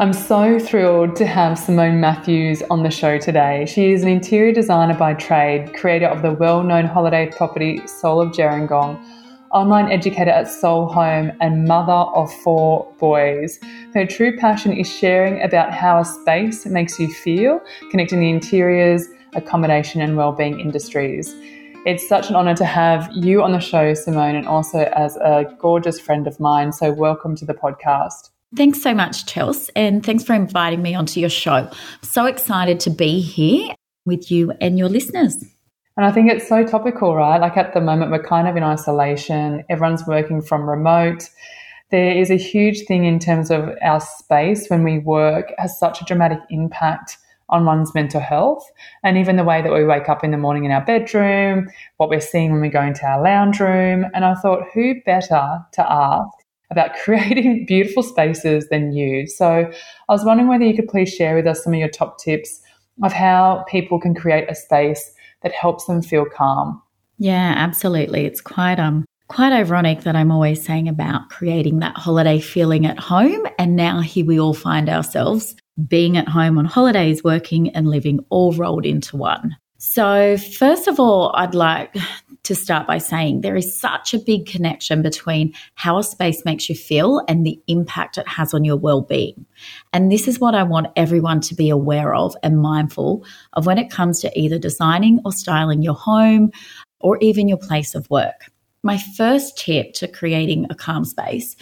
I'm so thrilled to have Simone Matthews on the show today. She is an interior designer by trade, creator of the well known holiday property Soul of Gerringong, online educator at Soul Home, and mother of four boys. Her true passion is sharing about how a space makes you feel, connecting the interiors, accommodation, and well-being industries. It's such an honor to have you on the show, Simone, and also as a gorgeous friend of mine. So, welcome to the podcast. Thanks so much, Chelsea, and thanks for inviting me onto your show. So excited to be here with you and your listeners. And I think it's so topical, right? Like at the moment, we're kind of in isolation, everyone's working from remote. There is a huge thing in terms of our space when we work has such a dramatic impact on one's mental health and even the way that we wake up in the morning in our bedroom, what we're seeing when we go into our lounge room. And I thought, who better to ask about creating beautiful spaces than you. So I was wondering whether you could please share with us some of your top tips of how people can create a space that helps them feel calm. Yeah, absolutely. It's quite um quite ironic that I'm always saying about creating that holiday feeling at home and now here we all find ourselves being at home on holidays, working and living all rolled into one. So, first of all, I'd like to start by saying there is such a big connection between how a space makes you feel and the impact it has on your well-being. And this is what I want everyone to be aware of and mindful of when it comes to either designing or styling your home or even your place of work. My first tip to creating a calm space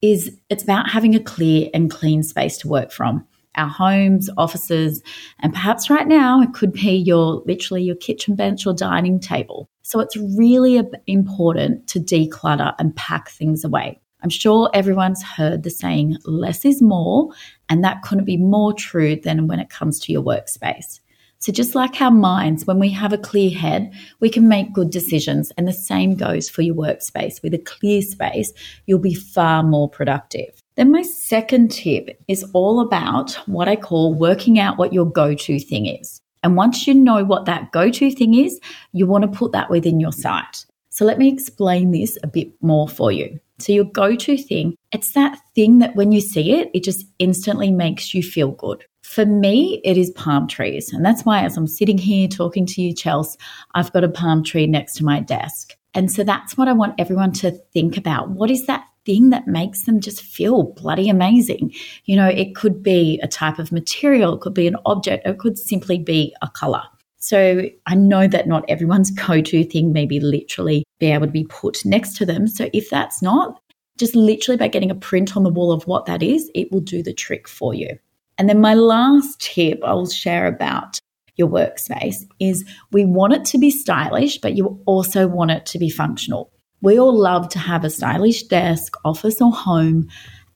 is it's about having a clear and clean space to work from our homes, offices, and perhaps right now it could be your literally your kitchen bench or dining table. So it's really important to declutter and pack things away. I'm sure everyone's heard the saying less is more, and that couldn't be more true than when it comes to your workspace. So, just like our minds, when we have a clear head, we can make good decisions. And the same goes for your workspace. With a clear space, you'll be far more productive. Then my second tip is all about what I call working out what your go to thing is. And once you know what that go to thing is, you want to put that within your site. So let me explain this a bit more for you. So your go to thing, it's that thing that when you see it, it just instantly makes you feel good. For me, it is palm trees. And that's why as I'm sitting here talking to you, Chelsea, I've got a palm tree next to my desk. And so that's what I want everyone to think about. What is that thing that makes them just feel bloody amazing. You know, it could be a type of material, it could be an object, it could simply be a color. So I know that not everyone's go to thing may be literally be able to be put next to them. So if that's not, just literally by getting a print on the wall of what that is, it will do the trick for you. And then my last tip I'll share about your workspace is we want it to be stylish, but you also want it to be functional. We all love to have a stylish desk, office, or home.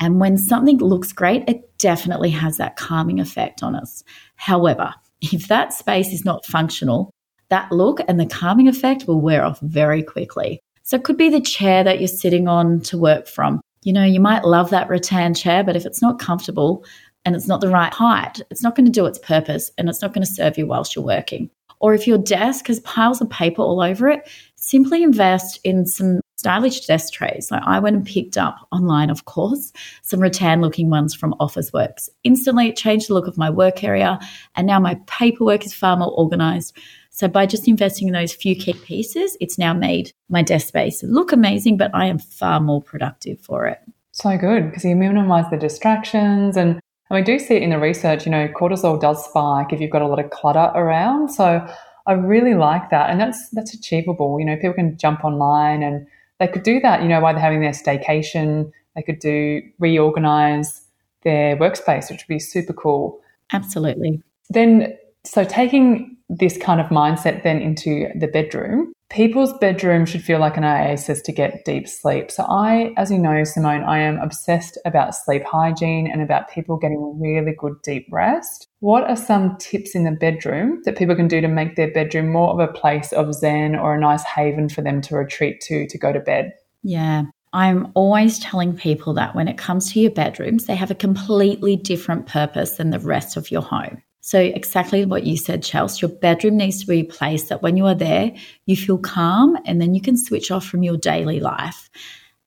And when something looks great, it definitely has that calming effect on us. However, if that space is not functional, that look and the calming effect will wear off very quickly. So it could be the chair that you're sitting on to work from. You know, you might love that rattan chair, but if it's not comfortable and it's not the right height, it's not going to do its purpose and it's not going to serve you whilst you're working. Or if your desk has piles of paper all over it, simply invest in some stylish desk trays. So I went and picked up online, of course, some rattan looking ones from Officeworks. Instantly, it changed the look of my work area, and now my paperwork is far more organized. So by just investing in those few key pieces, it's now made my desk space look amazing, but I am far more productive for it. So good because you minimize the distractions and and we do see it in the research, you know, cortisol does spike if you've got a lot of clutter around. So I really like that. And that's that's achievable. You know, people can jump online and they could do that, you know, while they're having their staycation. They could do reorganize their workspace, which would be super cool. Absolutely. Then so taking this kind of mindset then into the bedroom, people's bedroom should feel like an oasis to get deep sleep. So I, as you know, Simone, I am obsessed about sleep hygiene and about people getting really good deep rest. What are some tips in the bedroom that people can do to make their bedroom more of a place of zen or a nice haven for them to retreat to to go to bed? Yeah. I'm always telling people that when it comes to your bedrooms, they have a completely different purpose than the rest of your home. So, exactly what you said, Chelsea, your bedroom needs to be a place that when you are there, you feel calm and then you can switch off from your daily life.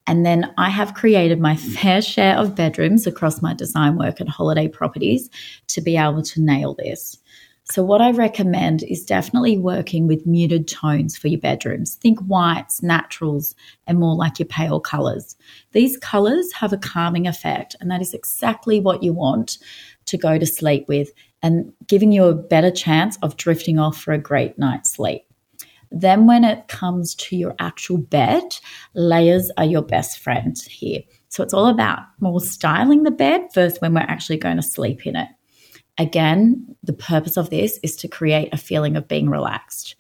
And then I have created my fair share of bedrooms across my design work and holiday properties to be able to nail this. So, what I recommend is definitely working with muted tones for your bedrooms. Think whites, naturals, and more like your pale colors. These colors have a calming effect, and that is exactly what you want to go to sleep with and giving you a better chance of drifting off for a great night's sleep. Then, when it comes to your actual bed, layers are your best friend here. So, it's all about more styling the bed versus when we're actually going to sleep in it. Again, the purpose of this is to create a feeling of being relaxed.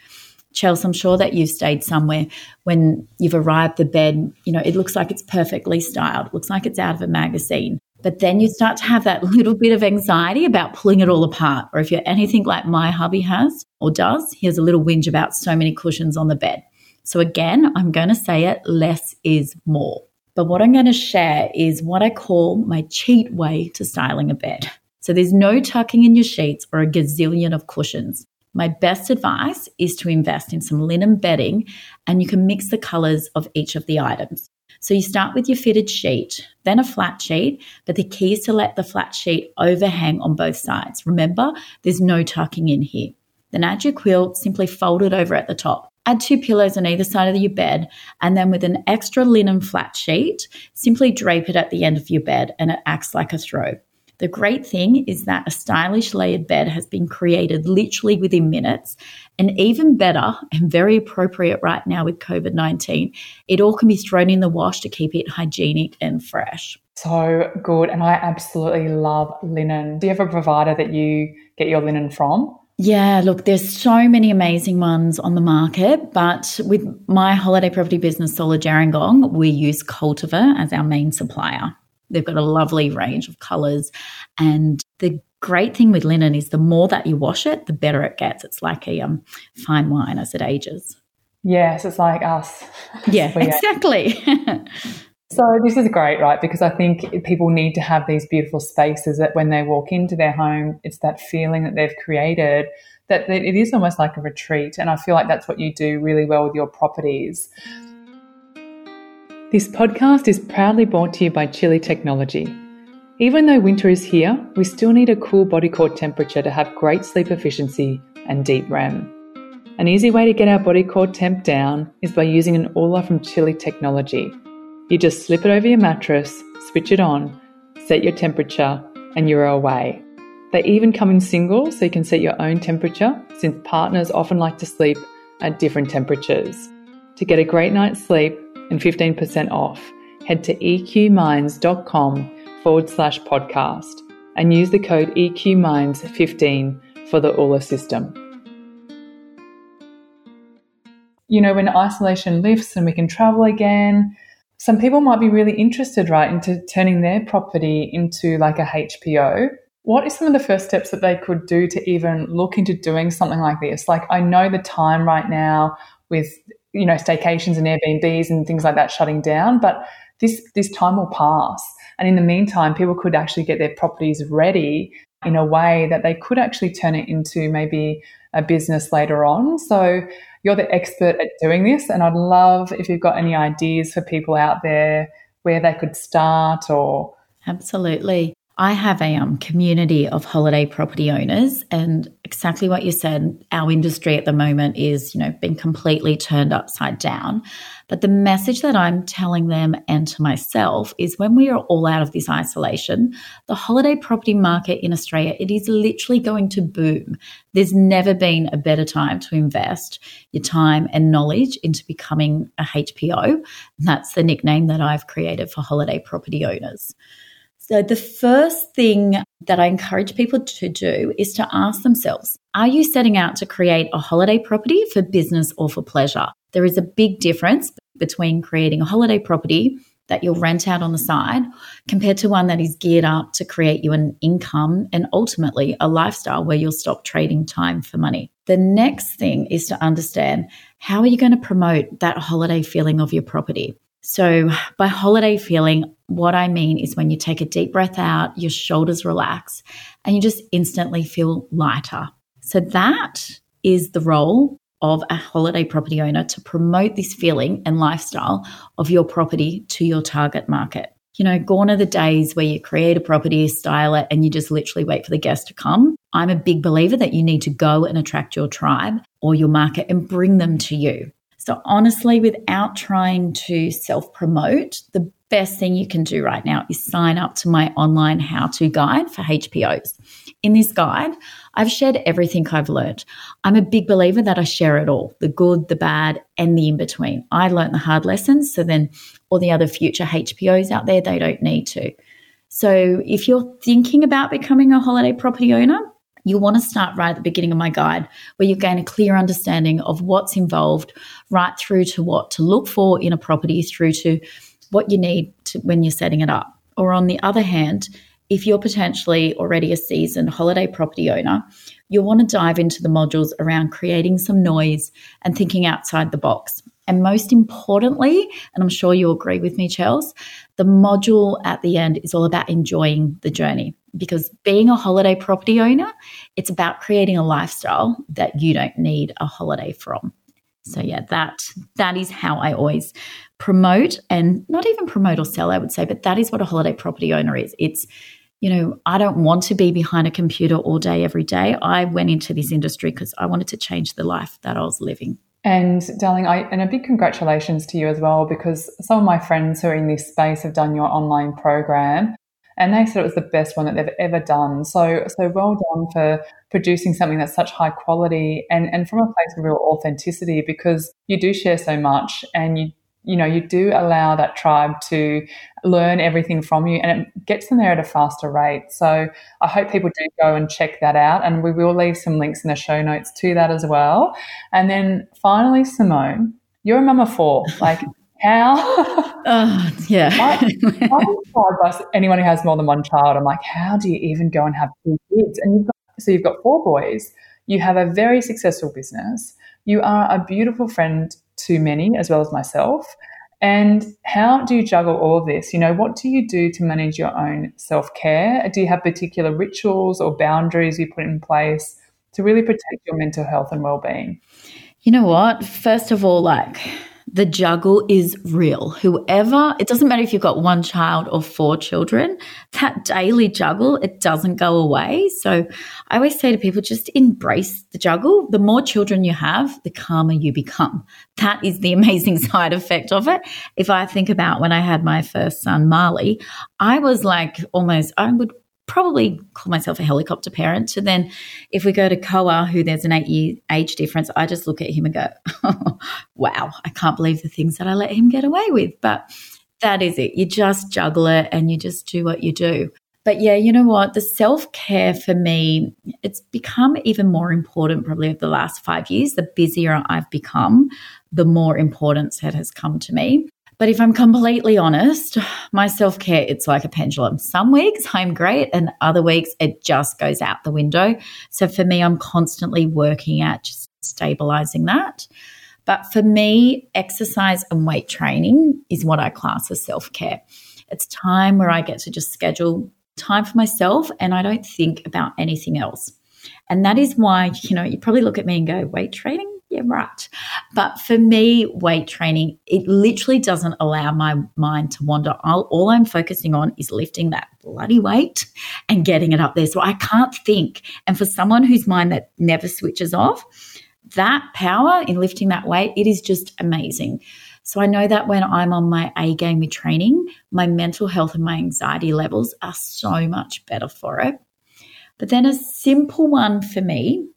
Chelsea, I'm sure that you've stayed somewhere when you've arrived the bed, you know, it looks like it's perfectly styled, looks like it's out of a magazine. But then you start to have that little bit of anxiety about pulling it all apart. Or if you're anything like my hubby has or does, he has a little whinge about so many cushions on the bed. So again, I'm going to say it less is more. But what I'm going to share is what I call my cheat way to styling a bed. So there's no tucking in your sheets or a gazillion of cushions. My best advice is to invest in some linen bedding and you can mix the colors of each of the items. So you start with your fitted sheet, then a flat sheet, but the key is to let the flat sheet overhang on both sides. Remember, there's no tucking in here. Then add your quilt, simply fold it over at the top. Add two pillows on either side of your bed, and then with an extra linen flat sheet, simply drape it at the end of your bed and it acts like a throw. The great thing is that a stylish layered bed has been created literally within minutes. And even better and very appropriate right now with COVID 19, it all can be thrown in the wash to keep it hygienic and fresh. So good. And I absolutely love linen. Do you have a provider that you get your linen from? Yeah, look, there's so many amazing ones on the market, but with my holiday property business, Soul of Gerringong, we use Cultiver as our main supplier. They've got a lovely range of colors. And the great thing with linen is the more that you wash it, the better it gets. It's like a um, fine wine as it ages. Yes, it's like us. Yeah, exactly. so this is great, right? Because I think people need to have these beautiful spaces that when they walk into their home, it's that feeling that they've created that it is almost like a retreat. And I feel like that's what you do really well with your properties. This podcast is proudly brought to you by Chili Technology. Even though winter is here, we still need a cool body core temperature to have great sleep efficiency and deep REM. An easy way to get our body core temp down is by using an Ooler from Chili Technology. You just slip it over your mattress, switch it on, set your temperature, and you're away. They even come in single so you can set your own temperature since partners often like to sleep at different temperatures. To get a great night's sleep, and 15% off, head to eqminds.com forward slash podcast and use the code EQMinds15 for the Ooler system. You know, when isolation lifts and we can travel again, some people might be really interested, right, into turning their property into like a HPO. What are some of the first steps that they could do to even look into doing something like this? Like, I know the time right now with you know staycations and Airbnbs and things like that shutting down, but this this time will pass. And in the meantime, people could actually get their properties ready in a way that they could actually turn it into maybe a business later on. So you're the expert at doing this, and I'd love if you've got any ideas for people out there where they could start or Absolutely. I have a um, community of holiday property owners, and exactly what you said, our industry at the moment is, you know, been completely turned upside down. But the message that I'm telling them and to myself is when we are all out of this isolation, the holiday property market in Australia, it is literally going to boom. There's never been a better time to invest your time and knowledge into becoming a HPO. That's the nickname that I've created for holiday property owners. So, the first thing that I encourage people to do is to ask themselves Are you setting out to create a holiday property for business or for pleasure? There is a big difference between creating a holiday property that you'll rent out on the side compared to one that is geared up to create you an income and ultimately a lifestyle where you'll stop trading time for money. The next thing is to understand how are you going to promote that holiday feeling of your property? So, by holiday feeling, what I mean is when you take a deep breath out, your shoulders relax, and you just instantly feel lighter. So, that is the role of a holiday property owner to promote this feeling and lifestyle of your property to your target market. You know, gone are the days where you create a property, style it, and you just literally wait for the guest to come. I'm a big believer that you need to go and attract your tribe or your market and bring them to you. So, honestly, without trying to self promote, the best thing you can do right now is sign up to my online how to guide for HPOs. In this guide, I've shared everything I've learned. I'm a big believer that I share it all the good, the bad, and the in between. I learned the hard lessons, so then all the other future HPOs out there, they don't need to. So if you're thinking about becoming a holiday property owner, you want to start right at the beginning of my guide, where you gain a clear understanding of what's involved, right through to what to look for in a property, through to what you need to, when you're setting it up. Or on the other hand, if you're potentially already a seasoned holiday property owner, you'll want to dive into the modules around creating some noise and thinking outside the box. And most importantly, and I'm sure you'll agree with me, Chels, the module at the end is all about enjoying the journey because being a holiday property owner, it's about creating a lifestyle that you don't need a holiday from. So yeah, that that is how I always promote and not even promote or sell, I would say, but that is what a holiday property owner is. It's you know, I don't want to be behind a computer all day, every day. I went into this industry because I wanted to change the life that I was living. And darling, I and a big congratulations to you as well because some of my friends who are in this space have done your online program and they said it was the best one that they've ever done. So so well done for producing something that's such high quality and, and from a place of real authenticity because you do share so much and you you know, you do allow that tribe to learn everything from you and it gets them there at a faster rate. So I hope people do go and check that out. And we will leave some links in the show notes to that as well. And then finally, Simone, you're a mama four. Like, how? uh, yeah. I, by anyone who has more than one child. I'm like, how do you even go and have two kids? And you've got, so you've got four boys. You have a very successful business. You are a beautiful friend to many, as well as myself. And how do you juggle all of this? You know, what do you do to manage your own self care? Do you have particular rituals or boundaries you put in place to really protect your mental health and well being? You know what? First of all, like, the juggle is real. Whoever, it doesn't matter if you've got one child or four children, that daily juggle, it doesn't go away. So I always say to people, just embrace the juggle. The more children you have, the calmer you become. That is the amazing side effect of it. If I think about when I had my first son, Marley, I was like almost, I would probably call myself a helicopter parent. So then if we go to Koa, who there's an eight year age difference, I just look at him and go, wow, I can't believe the things that I let him get away with. But that is it. You just juggle it and you just do what you do. But yeah, you know what? The self care for me, it's become even more important probably over the last five years. The busier I've become, the more importance it has come to me. But if I'm completely honest, my self care, it's like a pendulum. Some weeks I'm great, and other weeks it just goes out the window. So for me, I'm constantly working at just stabilizing that. But for me, exercise and weight training is what I class as self care. It's time where I get to just schedule time for myself and I don't think about anything else. And that is why, you know, you probably look at me and go, weight training? Yeah, right. But for me, weight training, it literally doesn't allow my mind to wander. I'll, all I'm focusing on is lifting that bloody weight and getting it up there. So I can't think. And for someone whose mind that never switches off, that power in lifting that weight, it is just amazing. So I know that when I'm on my A game with training, my mental health and my anxiety levels are so much better for it. But then a simple one for me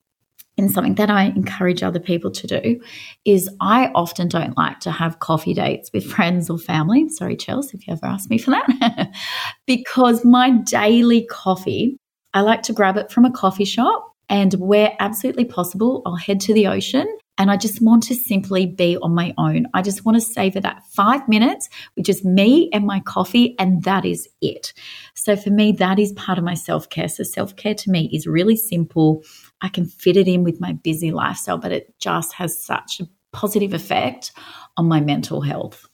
and something that I encourage other people to do is I often don't like to have coffee dates with friends or family. Sorry, Chelsea, if you ever ask me for that, because my daily coffee, I like to grab it from a coffee shop and where absolutely possible, I'll head to the ocean and I just want to simply be on my own. I just want to savor that five minutes which is me and my coffee, and that is it. So for me, that is part of my self care. So self care to me is really simple. I can fit it in with my busy lifestyle, but it just has such a positive effect on my mental health.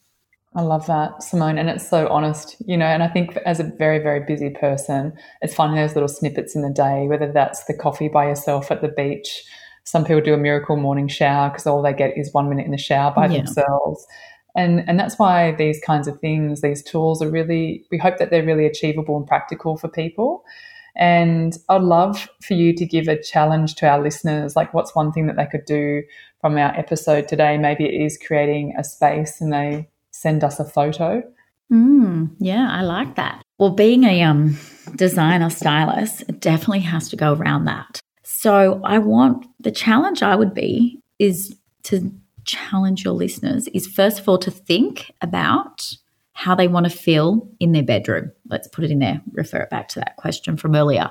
I love that, Simone. And it's so honest, you know. And I think as a very, very busy person, it's finding those little snippets in the day, whether that's the coffee by yourself at the beach, Some people do a miracle morning shower because all they get is one minute in the shower by yeah. themselves. And, and that's why these kinds of things, these tools are really, we hope that they're really achievable and practical for people. And I'd love for you to give a challenge to our listeners. Like, what's one thing that they could do from our episode today? Maybe it is creating a space and they send us a photo. Mm, yeah, I like that. Well, being a um, designer stylist, it definitely has to go around that. So, I want the challenge I would be is to challenge your listeners is first of all to think about how they want to feel in their bedroom. Let's put it in there, refer it back to that question from earlier.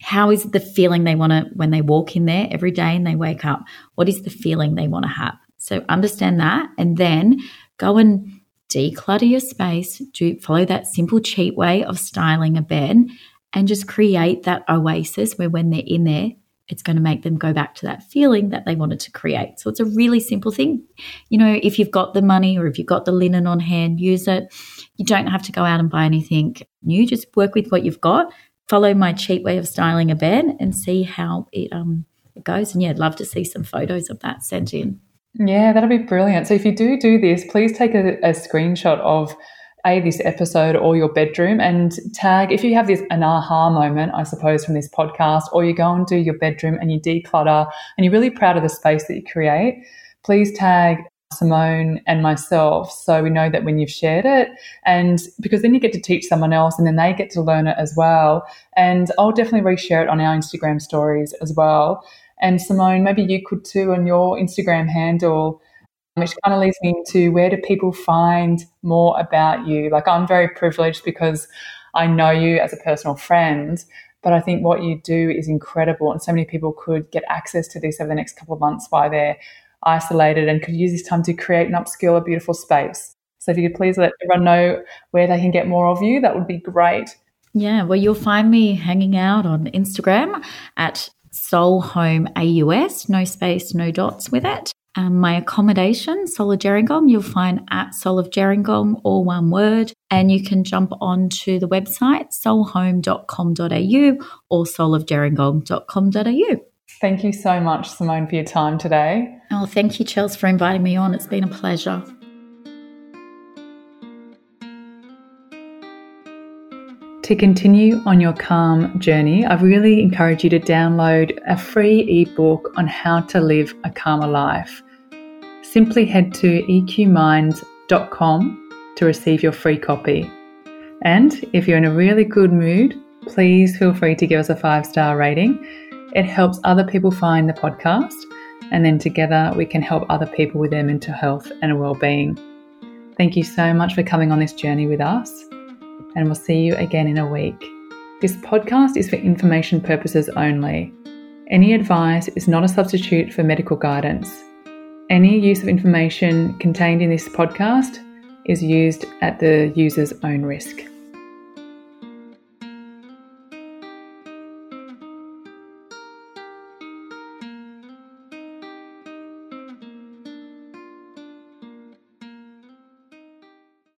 How is the feeling they want to when they walk in there every day and they wake up? What is the feeling they want to have? So understand that and then go and declutter your space, do follow that simple cheat way of styling a bed and just create that oasis where when they're in there, it's going to make them go back to that feeling that they wanted to create. So it's a really simple thing. You know, if you've got the money or if you've got the linen on hand, use it. You don't have to go out and buy anything new. Just work with what you've got. Follow my cheap way of styling a bed and see how it um it goes. And yeah, I'd love to see some photos of that sent in. Yeah, that'll be brilliant. So if you do do this, please take a, a screenshot of a this episode or your bedroom. And tag if you have this an aha moment i suppose from this podcast or you go and do your bedroom and you declutter and you're really proud of the space that you create please tag simone and myself so we know that when you've shared it. And because then you get to teach someone else and then they get to learn it as well. And i'll definitely reshare it on our instagram stories as well. And simone maybe you could too on your instagram handle which kind of leads me into where do people find more about you? Like, I'm very privileged because I know you as a personal friend, but I think what you do is incredible. And so many people could get access to this over the next couple of months while they're isolated and could use this time to create and upskill a beautiful space. So, if you could please let everyone know where they can get more of you, that would be great. Yeah, well, you'll find me hanging out on Instagram at Soul Home AUS, no space, no dots with it. Um, my accommodation, Soul of Gerringong, you'll find at Soul of Gerringong, all one word. And you can jump onto the website, soulhome.com.au or soulofgerringong.com.au. Thank you so much, Simone, for your time today. Oh, thank you, Chels, for inviting me on. It's been a pleasure. To continue on your calm journey, I really encourage you to download a free ebook on how to live a calmer life. Simply head to eqminds.com to receive your free copy. And if you're in a really good mood, please feel free to give us a five star rating. It helps other people find the podcast, and then together we can help other people with their mental health and well being. Thank you so much for coming on this journey with us and we'll see you again in a week. This podcast is for information purposes only. Any advice is not a substitute for medical guidance. Any use of information contained in this podcast is used at the user's own risk.